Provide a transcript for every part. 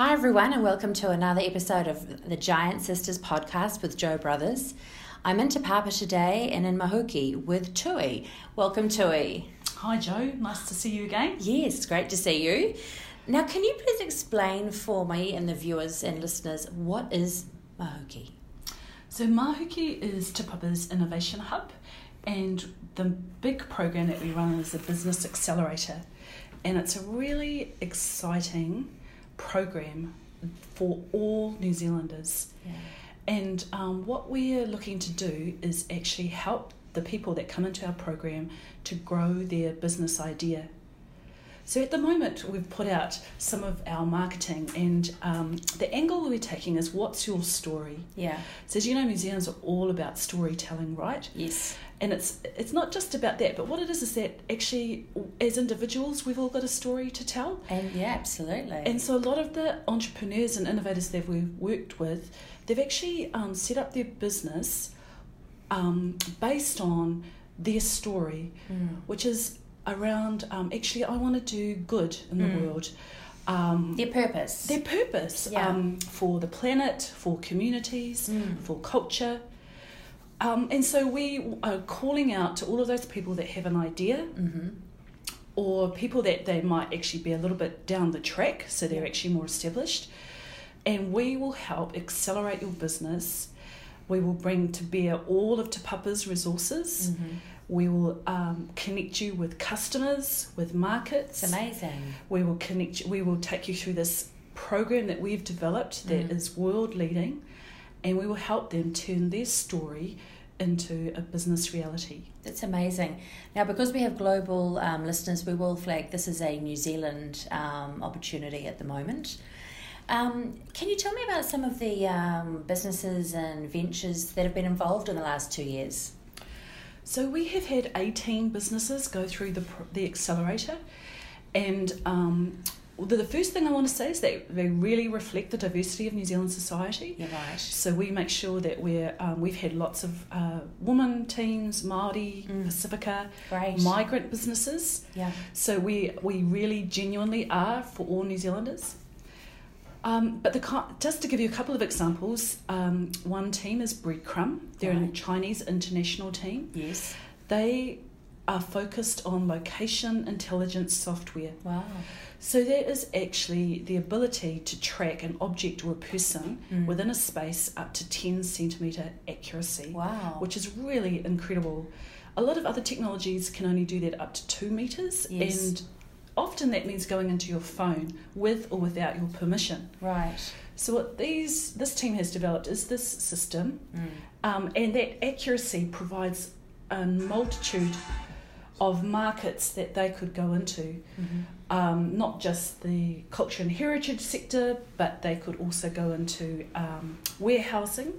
Hi, everyone, and welcome to another episode of the Giant Sisters podcast with Joe Brothers. I'm in Te Papa today and in Mahuki with Tui. Welcome, Tui. Hi, Joe. Nice to see you again. Yes, great to see you. Now, can you please explain for me and the viewers and listeners what is Mahuki? So, Mahuki is Te Papa's innovation hub, and the big program that we run is a Business Accelerator. And it's a really exciting program for all New Zealanders. Yeah. And um, what we're looking to do is actually help the people that come into our program to grow their business idea. So at the moment, we've put out some of our marketing, and um, the angle we're taking is what's your story? Yeah. So as you know, museums are all about storytelling, right? Yes. And it's it's not just about that, but what it is is that actually, as individuals, we've all got a story to tell. And yeah, absolutely. And so a lot of the entrepreneurs and innovators that we've worked with, they've actually um, set up their business um, based on their story, Mm. which is around um, actually, I want to do good in the Mm. world. Um, their purpose. their purpose Yeah. um, for the planet, for communities, Mm. for culture. Um, and so we are calling out to all of those people that have an idea mm-hmm. or people that they might actually be a little bit down the track, so they're actually more established. And we will help accelerate your business. We will bring to bear all of Te Papa's resources. Mm-hmm. We will um, connect you with customers, with markets. It's amazing. We will connect. You, we will take you through this program that we've developed that is Mm. world leading, and we will help them turn their story into a business reality. It's amazing. Now, because we have global um, listeners, we will flag this is a New Zealand um, opportunity at the moment. Um, can you tell me about some of the um, businesses and ventures that have been involved in the last two years? So we have had 18 businesses go through the, the accelerator, and um, the, the first thing I want to say is that they really reflect the diversity of New Zealand society. You're right. So we make sure that we're um, we've had lots of uh, women teams, Maori, Mm. Pacifica, Great. migrant businesses. yeah. So we we really genuinely are for all New Zealanders. Um, but the just to give you a couple of examples, um, one team is Breadcrumb. They're a Chinese international team. Yes. They are focused on location intelligence software. Wow. So there is actually the ability to track an object or a person Mm. within a space up to 10 centimetre accuracy, Wow. which is really incredible. A lot of other technologies can only do that up to two metres, Yes. and often that means going into your phone with or without your permission. right. So what these this team has developed is this system, Mm. um, and that accuracy provides a multitude of markets that they could go into hmm um, not just the culture and heritage sector, but they could also go into um, warehousing.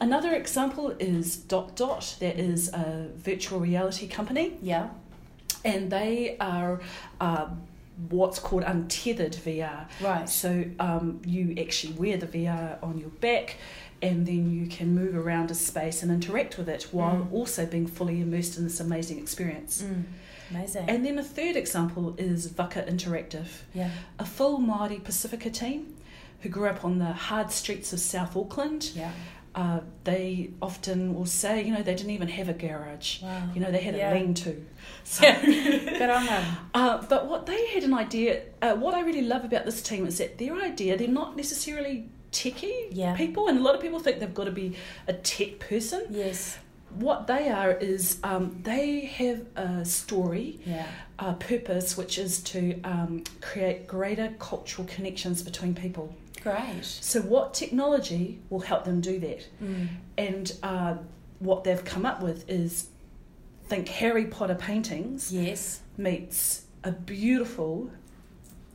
Another example is Dot Dot, that is a virtual reality company, Yeah. And they are uh, what's called untethered VR. Right. So um, you actually wear the VR on your back, and then you can move around a space and interact with it while Mm. also being fully immersed in this amazing experience. Mm. Amazing. And then a third example is Vaka Interactive, yeah. a full Māori Pacifica team who grew up on the hard streets of South Auckland. Yeah. Uh, they often will say, you know, they didn't even have a garage. Wow. You know, they had Yeah. a lean-to. So, Good on them. uh, but what they had an idea, uh, what I really love about this team is that their idea, they're not necessarily techie Yeah. people, and a lot of people think they've got to be a tech person. Yes. What they are is um, they have a story Yeah. uh, purpose, which is to um, create greater cultural connections between people. Great. So, what technology will help them do that? Mm. And uh, what they've come up with is think Harry Potter paintings Yes. meets a beautiful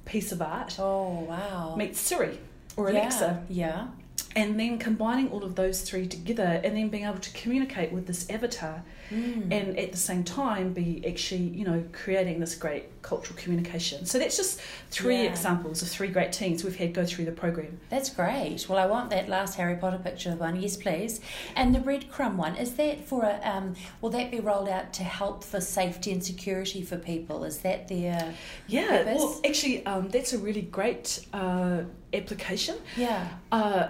piece of art Oh wow. meets Siri or yeah. Alexa. Yeah. And then combining all of those three together and then being able to communicate with this avatar Mm. and at the same time be actually you know creating this great cultural communication so that's just three Yeah. examples of three great teams we've had go through the program That's great. Well, I want that last Harry Potter picture one. Yes, please. And the breadcrumb one is that for a? Um, will that be rolled out to help for safety and security for people? Is that their? yeah Purpose? well actually um, that's a really great uh, application Yeah. uh,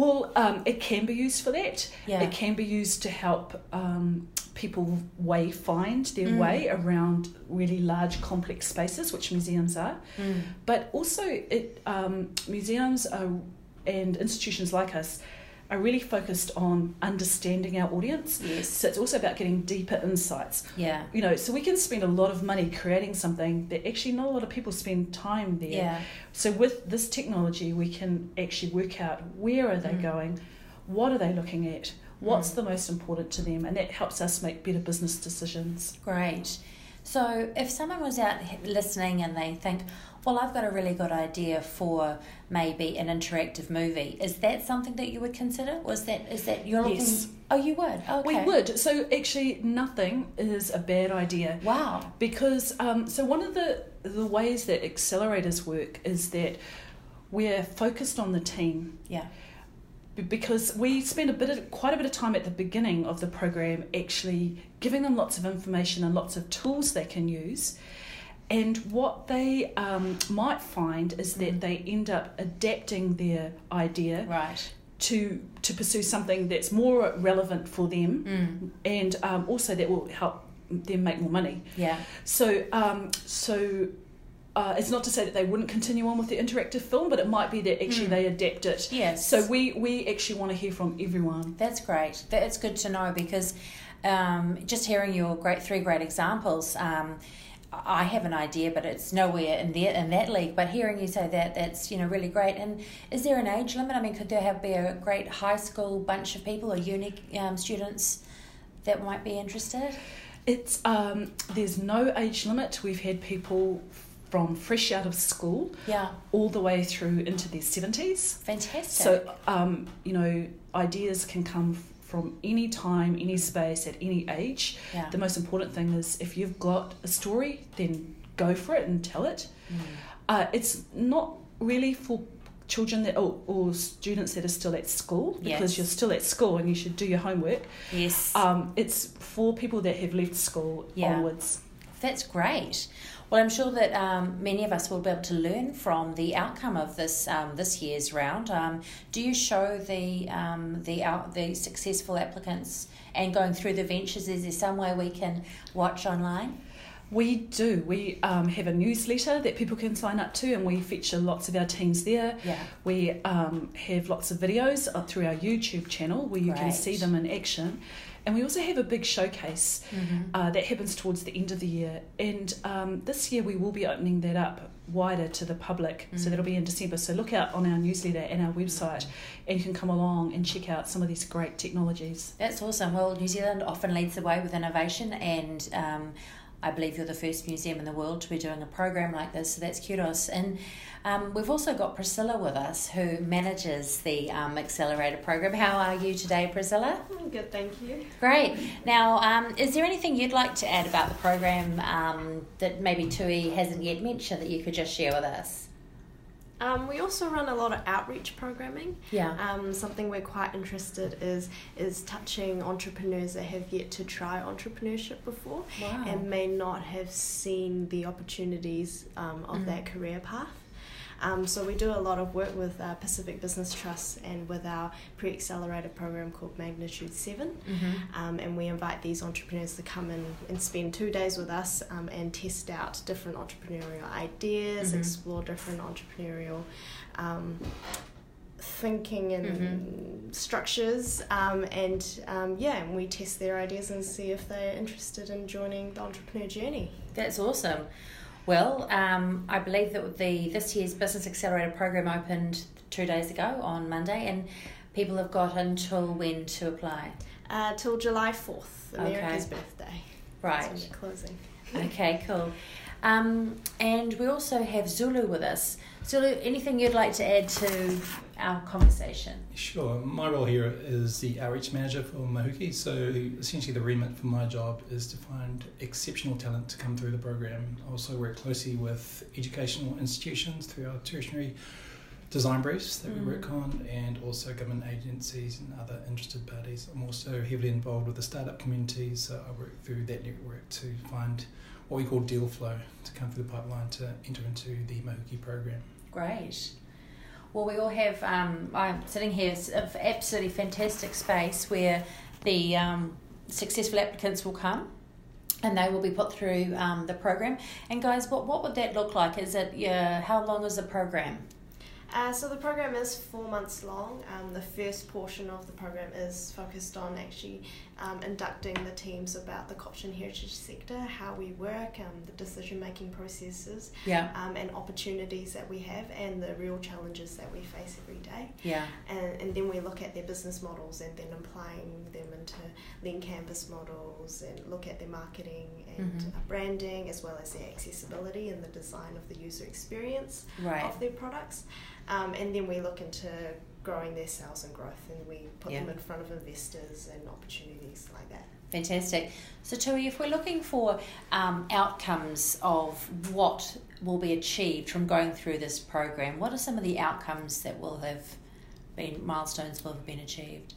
well um, it can be used for that Yeah. it can be used to help um, people way find their Mm. way around really large complex spaces which museums are Mm. but also it um, museums are, and institutions like us are really focused on understanding our audience Yes. so it's also about getting deeper insights Yeah. you know so we can spend a lot of money creating something that actually not a lot of people spend time there Yeah. so with this technology we can actually work out where are they Mm. going what are they looking at what's Mm. the most important to them and that helps us make better business decisions Great. So, if someone was out listening and they think, well, I've got a really good idea for maybe an interactive movie, is that something that you would consider? Was that is that you're looking? Yes. Oh, you would. Okay. we would so actually nothing is a bad idea Wow. because um, so one of the the ways that accelerators work is that we're focused on the team Yeah. Because we spend a bit of quite a bit of time at the beginning of the program actually giving them lots of information and lots of tools they can use and what they um, might find is that Mm. they end up adapting their idea Right. to to pursue something that's more relevant for them Mm. and um, also that will help them make more money Yeah. so, um, so uh, it's not to say that they wouldn't continue on with the interactive film, but it might be that actually Mm. they adapt it. Yes. So we we actually want to hear from everyone. That's great. That's good to know because um, just hearing your great three great examples, um, I have an idea, but it's nowhere in there in that league. But hearing you say that, that's you know really great. And is there an age limit? I mean, could there have be a great high school bunch of people or uni um, students that might be interested? It's um, there's no age limit. We've had people from fresh out of school Yeah, all the way through into their seventies. fantastic. So um, you know, ideas can come from any time, any space, at any age. yeah. The most important thing is if you've got a story, then go for it and tell it. Mm. Uh, it's not really for children that or, or students that are still at school because Yes. you're still at school and you should do your homework. Yes. Um, it's for people that have left school Yeah. onwards. That's great. Well, I'm sure that um, many of us will be able to learn from the outcome of this um, this year's round. Um, do you show the um, the out, the successful applicants and going through the ventures? Is there some way we can watch online? We do. We um, have a newsletter that people can sign up to, and we feature lots of our teams there. Yeah. We um, have lots of videos uh, through our YouTube channel where you can see them in action. And we also have a big showcase Mm-hmm. uh, that happens towards the end of the year. And um, this year we will be opening that up wider to the public. So Mm. that'll be in December. So look out on our newsletter and our website, and you can come along and check out some of these great technologies. That's awesome. Well, New Zealand often leads the way with innovation, and um, I believe you're the first museum in the world to be doing a program like this, so that's kudos. And um, we've also got Priscilla with us, who manages the um, Accelerator program. How are you today, Priscilla? I'm good, thank you. Great. Now, um, is there anything you'd like to add about the program um, that maybe TUI hasn't yet mentioned that you could just share with us? Um, we also run a lot of outreach programming. Yeah. Um, something we're quite interested is is touching entrepreneurs that have yet to try entrepreneurship before Wow. and may not have seen the opportunities um, of Mhm. that career path. Um, so we do a lot of work with uh, Pacific Business Trust and with our pre-accelerator program called Magnitude Seven. Mm-hmm. Um, and we invite these entrepreneurs to come in and spend two days with us um, and test out different entrepreneurial ideas, Mhm. explore different entrepreneurial um, thinking and structures. Um, and um, yeah, and we test their ideas and see if they're interested in joining the entrepreneur journey. That's awesome. Well, um, I believe that the this year's Business Accelerator program opened two days ago on Monday, and people have got until when to apply. Uh, till July 4th, America's Okay. birthday. Right. Closing. Okay, cool. Um, and we also have Zulu with us. Zulu, anything you'd like to add to our conversation? Sure. My role here is the outreach manager for Mahuki. So essentially, the remit for my job is to find exceptional talent to come through the program. I also work closely with educational institutions through our tertiary design briefs that mm. we work on, and also government agencies and other interested parties. I'm also heavily involved with the startup community, so I work through that network to find what we call deal flow to come through the pipeline to enter into the Mahuki program. Great. Well, we all have. Um, I'm sitting here, absolutely fantastic space where the um, successful applicants will come and they will be put through um, the program. And guys, what what would that look like? Is it yeah? How long is the program? Uh, so the program is four months long. Um, the first portion of the program is focused on actually um, inducting the teams about the culture and heritage sector, how we work, um, the decision making processes, yeah. um, and opportunities that we have, and the real challenges that we face every day. Yeah. And, and then we look at their business models and then applying them into lean canvas models and look at their marketing and mm-hmm. uh, branding as well as their accessibility and the design of the user experience right. of their products. Um, and then we look into growing their sales and growth and we put yeah. them in front of investors and opportunities like that. Fantastic. So, Tui, if we're looking for um, outcomes of what will be achieved from going through this program, what are some of the outcomes that will have been milestones will have been achieved?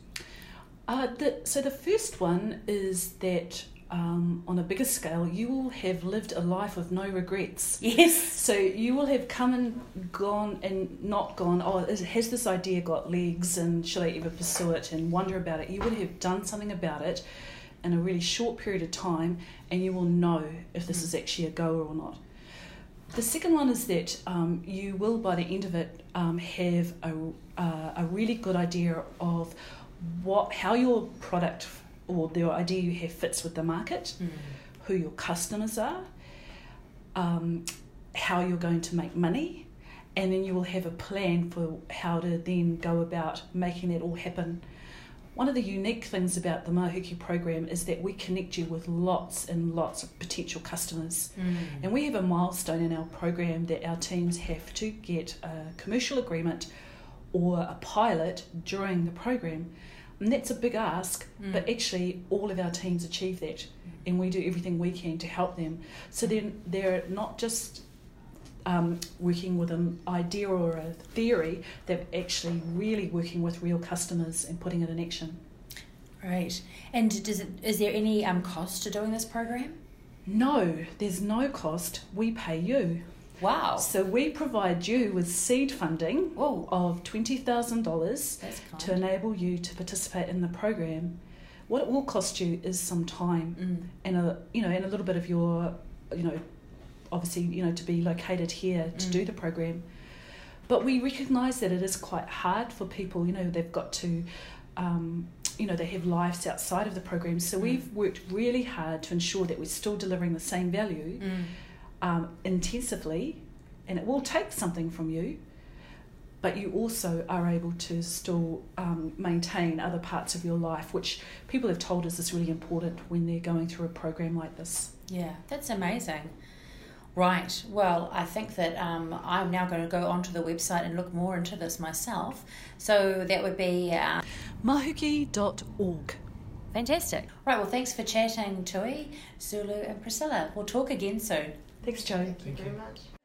Uh, the, so the first one is that um, on a bigger scale, you will have lived a life of no regrets. Yes. So you will have come and gone and not gone, oh, has this idea got legs and should I ever pursue it and wonder about it? You would have done something about it in a really short period of time and you will know if this mm. is actually a goer or not. The second one is that um, you will, by the end of it, um, have a, uh, a really good idea of what how your product or the idea you have fits with the market, mm. who your customers are, um, how you're going to make money, and then you will have a plan for how to then go about making that all happen. One of the unique things about the Mahuki program is that we connect you with lots and lots of potential customers. Mm. And we have a milestone in our program that our teams have to get a commercial agreement or a pilot during the program. And that's a big ask, mm. but actually, all of our teams achieve that, and we do everything we can to help them. So then they're not just um, working with an idea or a theory, they're actually really working with real customers and putting it in action. Right. And does it, is there any um, cost to doing this program? No, there's no cost. We pay you. Wow. So we provide you with seed funding Whoa. of $20,000 to enable you to participate in the program. What it will cost you is some time mm. and a you know and a little bit of your you know obviously you know to be located here to mm. do the program. But we recognise that it is quite hard for people. You know they've got to um, you know they have lives outside of the program. So mm. we've worked really hard to ensure that we're still delivering the same value mm um, intensively, and it will take something from you, but you also are able to still um, maintain other parts of your life, which people have told us is really important when they're going through a program like this. Yeah, that's amazing. Right. Well, I think that um, I'm now going to go onto the website and look more into this myself. So that would be uh, mahuki.org. Fantastic. Right. Well, thanks for chatting, Tui, Zulu, and Priscilla. We'll talk again soon. Thanks, Joe. Thank, Thank you very much.